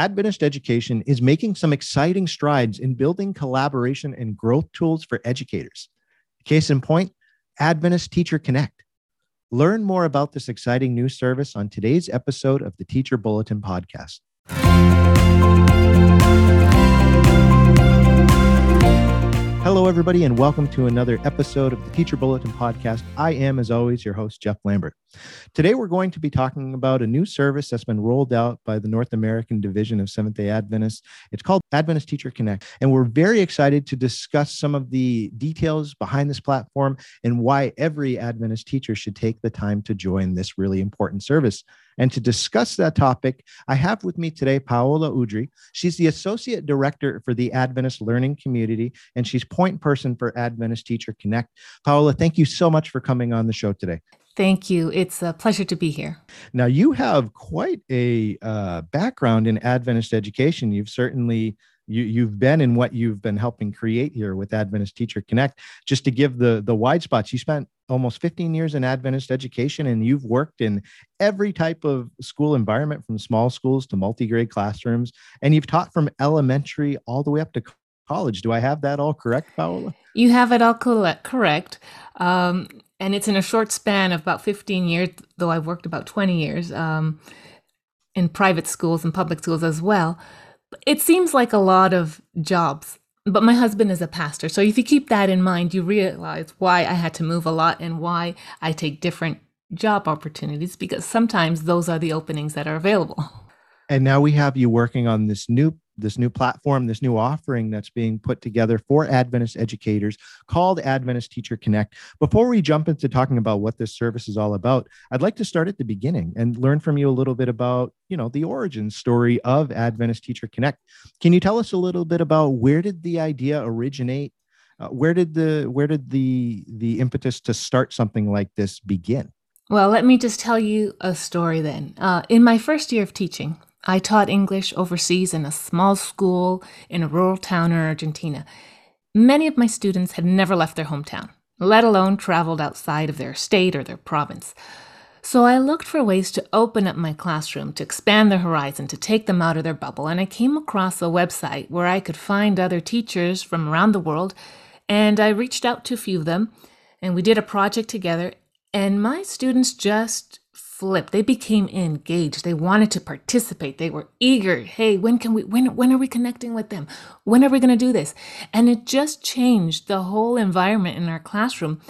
Adventist Education is making some exciting strides in building collaboration and growth tools for educators. Case in point, Adventist Teacher Connect. Learn more about this exciting new service on today's episode of the Teacher Bulletin podcast. Hello, everybody, and welcome to another episode of the Teacher Bulletin podcast. I am, as always, your host, Jeff Lambert. Today, we're going to be talking about a new service that's been rolled out by the North American Division of Seventh day Adventists. It's called Adventist Teacher Connect, and we're very excited to discuss some of the details behind this platform and why every Adventist teacher should take the time to join this really important service. And to discuss that topic, I have with me today Paola Oudri. She's the Associate Director for the Adventist Learning Community, and she's point person for Adventist Teacher Connect. Paola, thank you so much for coming on the show today. Thank you. It's a pleasure to be here. Now, you have quite a uh, background in Adventist education. You've certainly you, you've been in what you've been helping create here with Adventist Teacher Connect. Just to give the the wide spots, you spent almost 15 years in Adventist education, and you've worked in every type of school environment, from small schools to multi-grade classrooms, and you've taught from elementary all the way up to college. Do I have that all correct, Paola? You have it all correct. Um, and it's in a short span of about 15 years, though I've worked about 20 years um, in private schools and public schools as well. It seems like a lot of jobs, but my husband is a pastor. So if you keep that in mind, you realize why I had to move a lot and why I take different job opportunities because sometimes those are the openings that are available. And now we have you working on this new this new platform, this new offering that's being put together for Adventist educators called Adventist Teacher Connect. Before we jump into talking about what this service is all about, I'd like to start at the beginning and learn from you a little bit about, you know, the origin story of Adventist Teacher Connect. Can you tell us a little bit about where did the idea originate? Uh, where did the where did the the impetus to start something like this begin? Well, let me just tell you a story then. Uh, in my first year of teaching, I taught English overseas in a small school in a rural town in Argentina. Many of my students had never left their hometown, let alone traveled outside of their state or their province. So I looked for ways to open up my classroom, to expand their horizon, to take them out of their bubble, and I came across a website where I could find other teachers from around the world, and I reached out to a few of them, and we did a project together, and my students just flipped. They became engaged. They wanted to participate. They were eager. Hey, when can we when when are we connecting with them? When are we going to do this? And it just changed the whole environment in our classroom.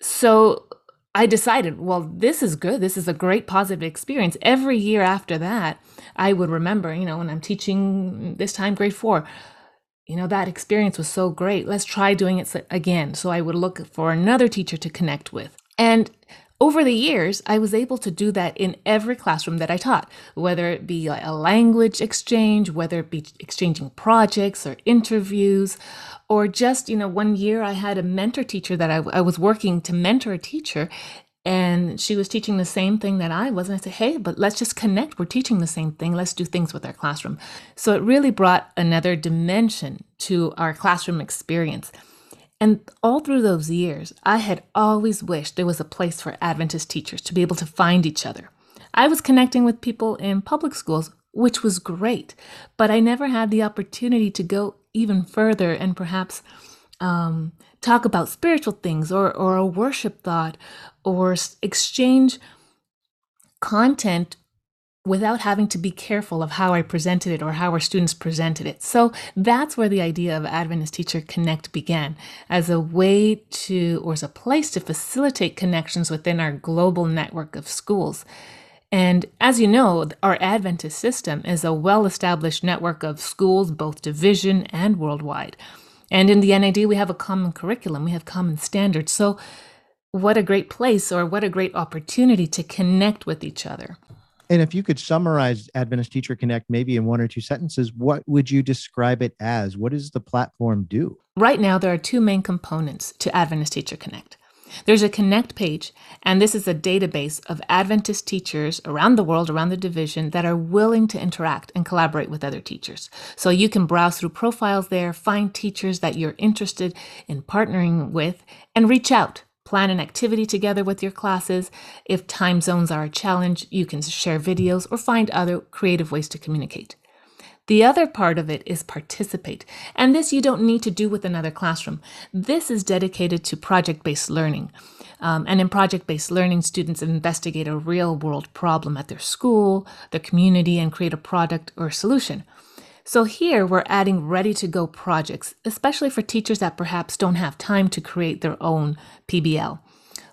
So I decided, well, this is good. This is a great positive experience. Every year after that, I would remember, you know, when I'm teaching this time grade 4, you know, that experience was so great. Let's try doing it again. So I would look for another teacher to connect with. And over the years, I was able to do that in every classroom that I taught, whether it be a language exchange, whether it be exchanging projects or interviews, or just, you know, one year I had a mentor teacher that I, I was working to mentor a teacher, and she was teaching the same thing that I was. And I said, hey, but let's just connect. We're teaching the same thing. Let's do things with our classroom. So it really brought another dimension to our classroom experience. And all through those years, I had always wished there was a place for Adventist teachers to be able to find each other. I was connecting with people in public schools, which was great, but I never had the opportunity to go even further and perhaps um, talk about spiritual things or, or a worship thought or exchange content without having to be careful of how I presented it or how our students presented it. So that's where the idea of Adventist Teacher Connect began as a way to, or as a place to facilitate connections within our global network of schools. And as you know, our Adventist system is a well established network of schools, both division and worldwide. And in the NAD, we have a common curriculum, we have common standards. So, what a great place or what a great opportunity to connect with each other. And if you could summarize Adventist Teacher Connect maybe in one or two sentences, what would you describe it as? What does the platform do? Right now, there are two main components to Adventist Teacher Connect. There's a Connect page, and this is a database of Adventist teachers around the world, around the division, that are willing to interact and collaborate with other teachers. So you can browse through profiles there, find teachers that you're interested in partnering with, and reach out plan an activity together with your classes. If time zones are a challenge, you can share videos or find other creative ways to communicate. The other part of it is participate. And this you don't need to do with another classroom. This is dedicated to project based learning. Um, and in project based learning, students investigate a real world problem at their school, their community, and create a product or solution. So here we're adding ready to go projects, especially for teachers that perhaps don't have time to create their own PBL.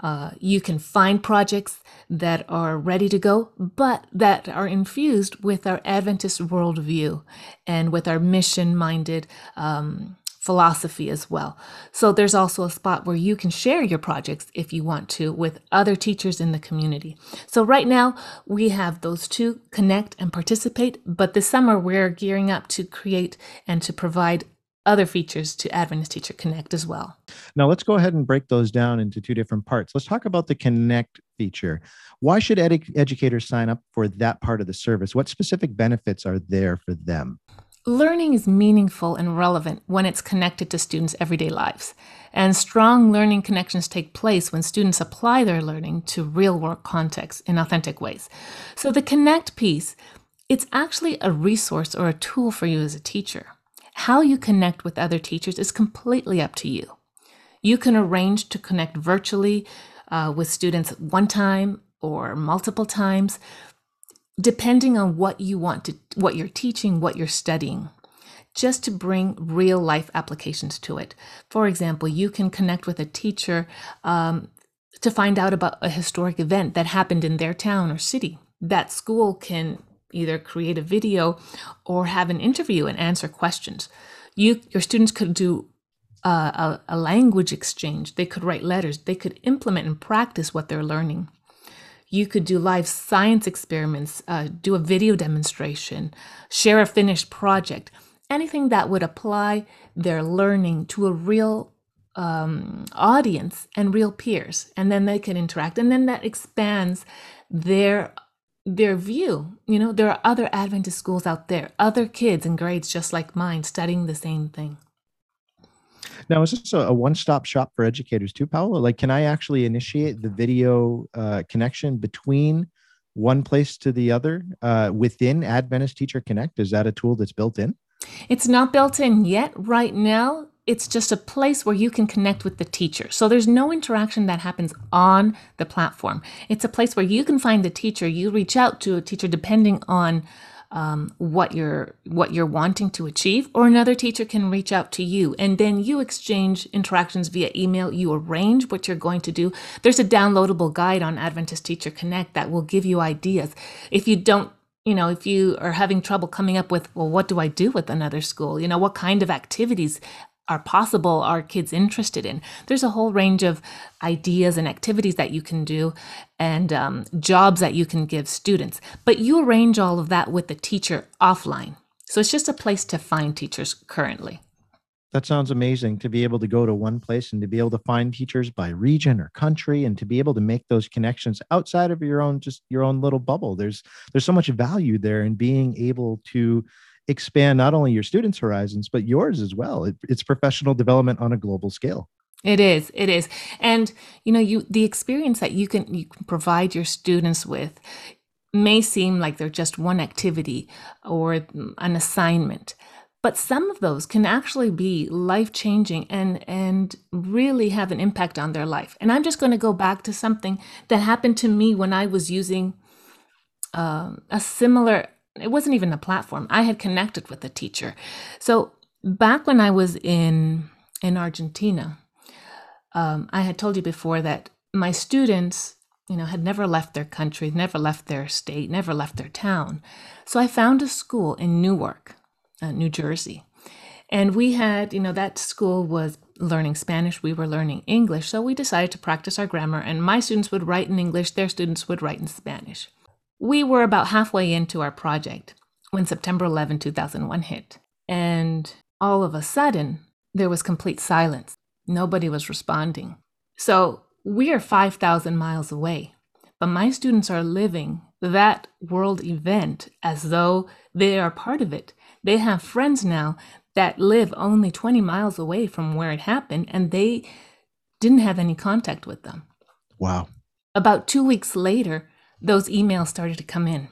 Uh, you can find projects that are ready to go, but that are infused with our Adventist worldview and with our mission minded um, philosophy as well. So there's also a spot where you can share your projects if you want to with other teachers in the community. So right now we have those two connect and participate, but this summer we're gearing up to create and to provide other features to Adventist Teacher Connect as well. Now, let's go ahead and break those down into two different parts. Let's talk about the Connect feature. Why should educators sign up for that part of the service? What specific benefits are there for them? Learning is meaningful and relevant when it's connected to students' everyday lives. And strong learning connections take place when students apply their learning to real work contexts in authentic ways. So the connect piece, it's actually a resource or a tool for you as a teacher. How you connect with other teachers is completely up to you. You can arrange to connect virtually uh, with students one time or multiple times depending on what you want to what you're teaching what you're studying just to bring real life applications to it. For example you can connect with a teacher um, to find out about a historic event that happened in their town or city. That school can either create a video or have an interview and answer questions. You your students could do uh, a, a language exchange. They could write letters. They could implement and practice what they're learning you could do live science experiments, uh, do a video demonstration, share a finished project, anything that would apply their learning to a real um, audience and real peers. And then they can interact. And then that expands their their view. You know, there are other Adventist schools out there, other kids in grades just like mine studying the same thing. Now, is this a, one-stop shop for educators too, Paolo? Like, can I actually initiate the video uh, connection between one place to the other uh, within Adventist Teacher Connect? Is that a tool that's built in? It's not built in yet. Right now, it's just a place where you can connect with the teacher. So there's no interaction that happens on the platform. It's a place where you can find the teacher. You reach out to a teacher depending on um, what you're what you're wanting to achieve or another teacher can reach out to you and then you exchange interactions via email. You arrange what you're going to do. There's a downloadable guide on adventist teacher connect that will give you ideas. If you don't you know if you are having trouble coming up with well what do i do with another school? You know what kind of activities are possible are kids interested in. There's a whole range of ideas and activities that you can do and um, jobs that you can give students but you arrange all of that with the teacher offline. So it's just a place to find teachers currently. That sounds amazing to be able to go to one place and to be able to find teachers by region or country and to be able to make those connections outside of your own just your own little bubble. There's there's so much value there in being able to expand not only your students' horizons, but yours as well. It, it's professional development on a global scale. It is. It is. And you know, you the experience that you can you can provide your students with may seem like they're just one activity or an assignment but some of those can actually be life changing and and really have an impact on their life and i'm just going to go back to something that happened to me when i was using um, a similar it wasn't even a platform. I had connected with a teacher. So back when I was in in Argentina, um, I had told you before that my students, you know, had never left their country, never left their state, never left their town. So I found a school in Newark, uh, New Jersey, and we had, you know, that school was learning Spanish, we were learning English. So we decided to practice our grammar, and my students would write in English, their students would write in Spanish. We were about halfway into our project when September 11, 2001 hit. And all of a sudden, there was complete silence. Nobody was responding. So we are 5,000 miles away, but my students are living that world event as though they are part of it. They have friends now that live only 20 miles away from where it happened, and they didn't have any contact with them. Wow. About two weeks later, those emails started to come in.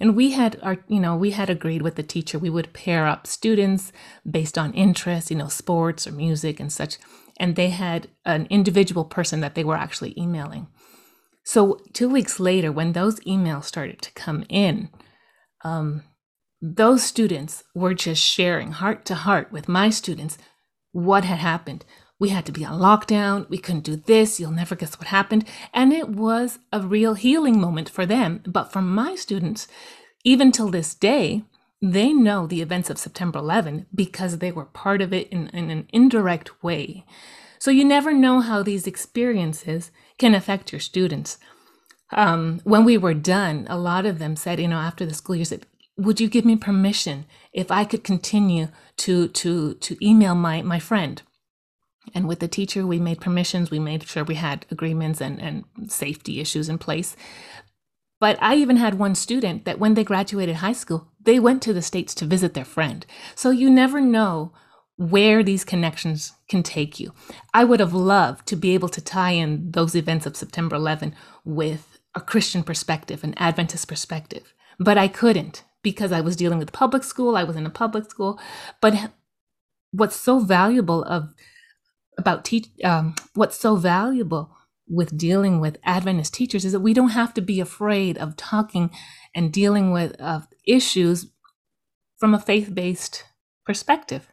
And we had our, you know, we had agreed with the teacher we would pair up students based on interest, you know, sports or music and such. And they had an individual person that they were actually emailing. So two weeks later, when those emails started to come in, um, those students were just sharing heart to heart with my students what had happened. We had to be on lockdown. We couldn't do this. You'll never guess what happened. And it was a real healing moment for them. But for my students, even till this day, they know the events of September 11 because they were part of it in, in an indirect way. So you never know how these experiences can affect your students. Um, when we were done, a lot of them said, you know, after the school year, said, would you give me permission if I could continue to to to email my my friend? And with the teacher, we made permissions, we made sure we had agreements and, and safety issues in place. But I even had one student that when they graduated high school, they went to the States to visit their friend. So you never know where these connections can take you. I would have loved to be able to tie in those events of September 11 with a Christian perspective, an Adventist perspective, but I couldn't because I was dealing with public school. I was in a public school. But what's so valuable of about um, what's so valuable with dealing with Adventist teachers is that we don't have to be afraid of talking and dealing with uh, issues from a faith based perspective.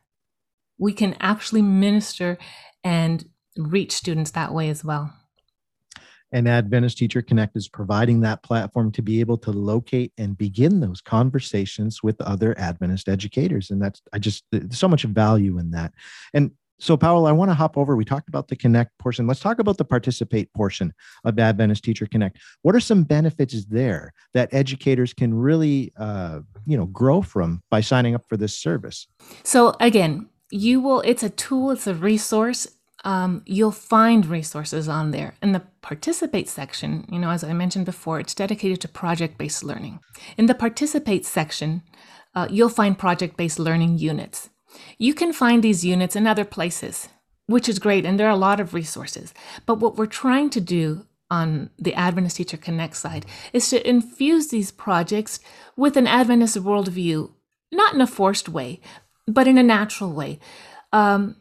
We can actually minister and reach students that way as well and Adventist Teacher Connect is providing that platform to be able to locate and begin those conversations with other Adventist educators. And that's, I just, so much value in that. And so, Paola, I want to hop over. We talked about the Connect portion. Let's talk about the participate portion of Adventist Teacher Connect. What are some benefits there that educators can really, uh, you know, grow from by signing up for this service? So, again, you will, it's a tool, it's a resource um, you'll find resources on there. In the participate section, you know, as I mentioned before, it's dedicated to project based learning. In the participate section, uh, you'll find project based learning units. You can find these units in other places, which is great, and there are a lot of resources. But what we're trying to do on the Adventist Teacher Connect side is to infuse these projects with an Adventist worldview, not in a forced way, but in a natural way. Um,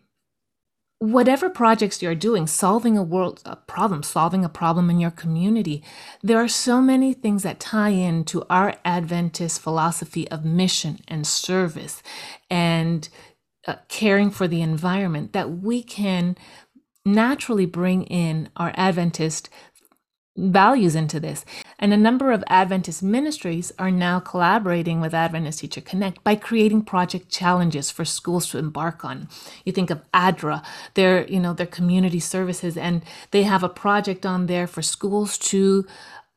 whatever projects you're doing, solving a world a problem, solving a problem in your community, there are so many things that tie in to our Adventist philosophy of mission and service and uh, caring for the environment that we can naturally bring in our Adventist values into this. And a number of Adventist ministries are now collaborating with Adventist Teacher Connect by creating project challenges for schools to embark on. You think of ADRA, their, you know, their community services, and they have a project on there for schools to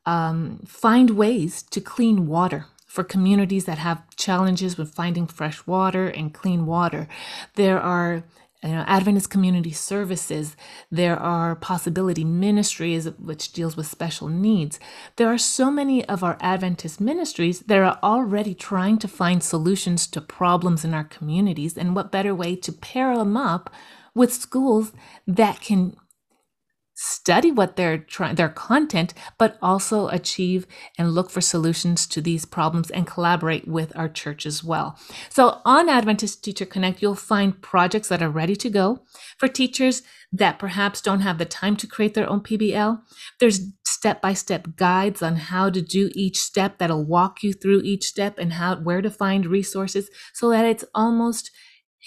um, find ways to clean water for communities that have challenges with finding fresh water and clean water. There are you know, Adventist Community Services. There are Possibility Ministries, which deals with special needs. There are so many of our Adventist ministries that are already trying to find solutions to problems in our communities. And what better way to pair them up with schools that can study what they're trying their content but also achieve and look for solutions to these problems and collaborate with our church as well. So on adventist teacher connect you'll find projects that are ready to go for teachers that perhaps don't have the time to create their own pbl there's step-by-step guides on how to do each step that'll walk you through each step and how where to find resources so that it's almost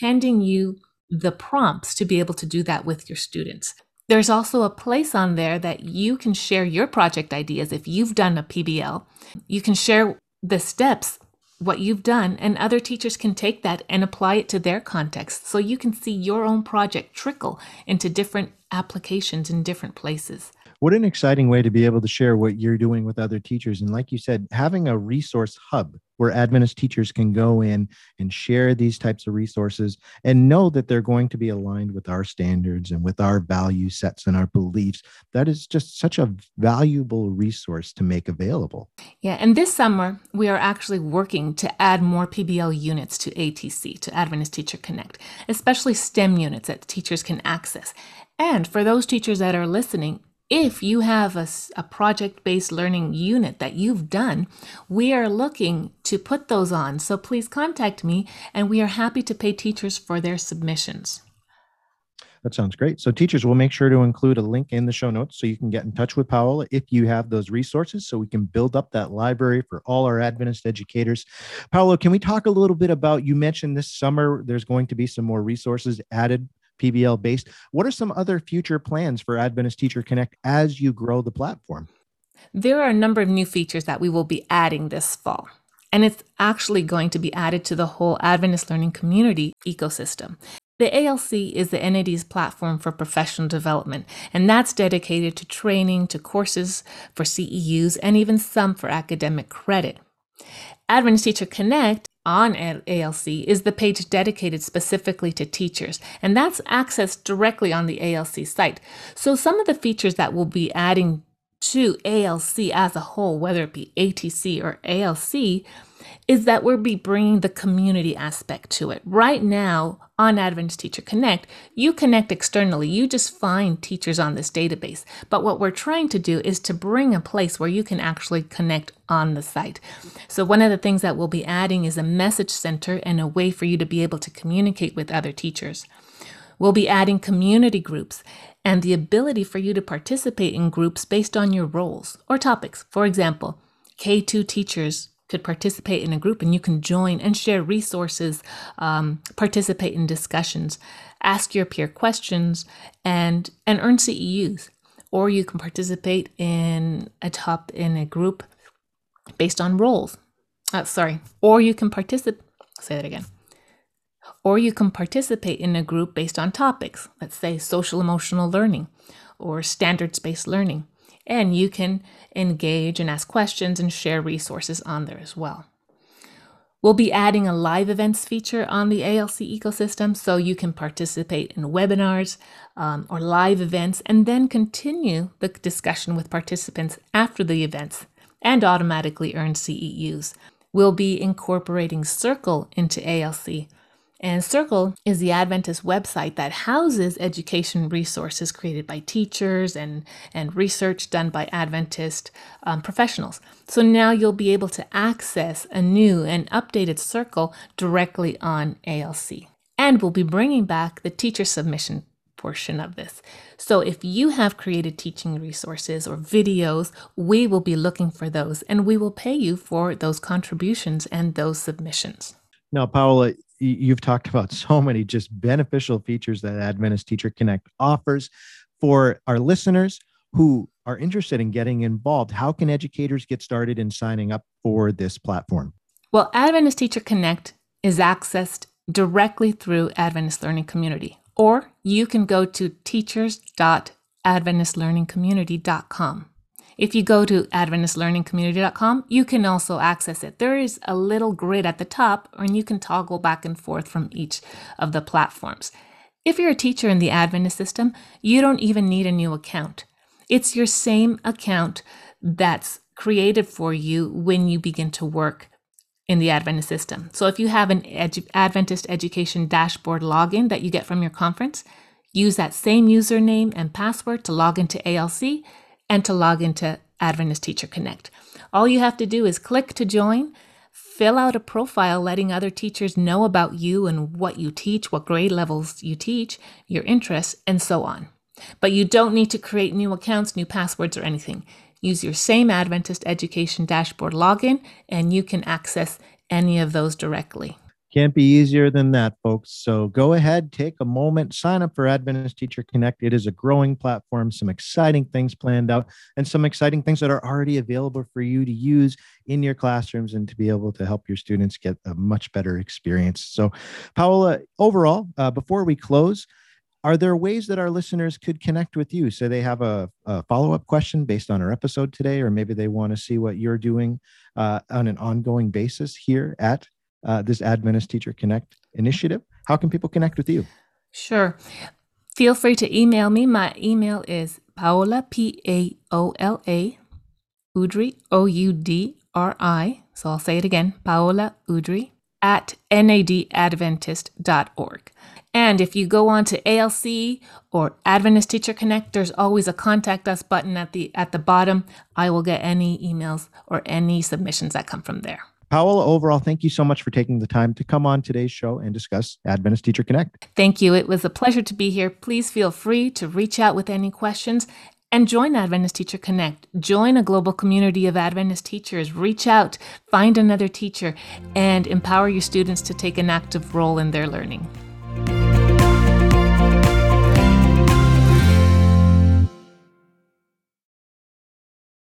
handing you the prompts to be able to do that with your students there's also a place on there that you can share your project ideas if you've done a PBL. You can share the steps, what you've done, and other teachers can take that and apply it to their context. So you can see your own project trickle into different applications in different places what an exciting way to be able to share what you're doing with other teachers. And like you said, having a resource hub where Adventist teachers can go in and share these types of resources and know that they're going to be aligned with our standards and with our value sets and our beliefs. That is just such a valuable resource to make available. Yeah. And this summer, we are actually working to add more PBL units to ATC, to Adventist Teacher Connect, especially STEM units that teachers can access. And for those teachers that are listening, if you have a, a project based learning unit that you've done, we are looking to put those on. So please contact me, and we are happy to pay teachers for their submissions. That sounds great. So, teachers, we'll make sure to include a link in the show notes so you can get in touch with Paola if you have those resources so we can build up that library for all our Adventist educators. Paola, can we talk a little bit about you mentioned this summer there's going to be some more resources added PBL based. What are some other future plans for Adventist Teacher Connect as you grow the platform? There are a number of new features that we will be adding this fall. And it's actually going to be added to the whole Adventist Learning Community ecosystem. The ALC is the entity's platform for professional development, and that's dedicated to training, to courses for CEUs, and even some for academic credit. Adventist Teacher Connect on ALC is the page dedicated specifically to teachers, and that's accessed directly on the ALC site. So, some of the features that we'll be adding to ALC as a whole, whether it be ATC or ALC, is that we'll be bringing the community aspect to it. Right now on Adventist Teacher Connect, you connect externally. You just find teachers on this database. But what we're trying to do is to bring a place where you can actually connect on the site. So one of the things that we'll be adding is a message center and a way for you to be able to communicate with other teachers. We'll be adding community groups and the ability for you to participate in groups based on your roles or topics. For example, K2 teachers could participate in a group and you can join and share resources, um, participate in discussions, ask your peer questions, and, and earn CEUs. Or you can participate in a top in a group based on roles. Uh, sorry. Or you can participate. Say that again. Or you can participate in a group based on topics. Let's say social emotional learning or standards based learning and you can engage and ask questions and share resources on there as well. We'll be adding a live events feature on the ALC ecosystem so you can participate in webinars um, or live events and then continue the discussion with participants after the events and automatically earn CEUs. We'll be incorporating Circle into ALC and Circle is the Adventist website that houses education resources created by teachers and, and research done by Adventist um, professionals. So now you'll be able to access a new and updated Circle directly on ALC. And we'll be bringing back the teacher submission portion of this. So if you have created teaching resources or videos, we will be looking for those and we will pay you for those contributions and those submissions. Now, Paola, you've talked about so many just beneficial features that Adventist Teacher Connect offers for our listeners who are interested in getting involved. How can educators get started in signing up for this platform? Well, Adventist Teacher Connect is accessed directly through Adventist Learning Community, or you can go to teachers.adventistlearningcommunity.com. If you go to AdventistLearningCommunity.com, you can also access it. There is a little grid at the top, and you can toggle back and forth from each of the platforms. If you're a teacher in the Adventist system, you don't even need a new account. It's your same account that's created for you when you begin to work in the Adventist system. So if you have an edu- Adventist education dashboard login that you get from your conference, use that same username and password to log into ALC and to log into Adventist Teacher Connect. All you have to do is click to join, fill out a profile letting other teachers know about you and what you teach, what grade levels you teach, your interests, and so on. But you don't need to create new accounts, new passwords, or anything. Use your same Adventist Education Dashboard login, and you can access any of those directly. Can't be easier than that, folks. So go ahead, take a moment, sign up for Adventist Teacher Connect. It is a growing platform, some exciting things planned out, and some exciting things that are already available for you to use in your classrooms and to be able to help your students get a much better experience. So, Paola, overall, uh, before we close, are there ways that our listeners could connect with you? So they have a, a follow up question based on our episode today, or maybe they want to see what you're doing uh, on an ongoing basis here at uh, this Adventist Teacher Connect initiative, how can people connect with you? Sure. Feel free to email me. My email is Paola, P A O L A, Oudri, O U D R I. So I'll say it again Paola Oudri at nadadventist.org. And if you go on to ALC or Adventist Teacher Connect, there's always a contact us button at the at the bottom. I will get any emails or any submissions that come from there. Paola, overall, thank you so much for taking the time to come on today's show and discuss Adventist Teacher Connect. Thank you. It was a pleasure to be here. Please feel free to reach out with any questions and join Adventist Teacher Connect. Join a global community of Adventist teachers. Reach out, find another teacher, and empower your students to take an active role in their learning.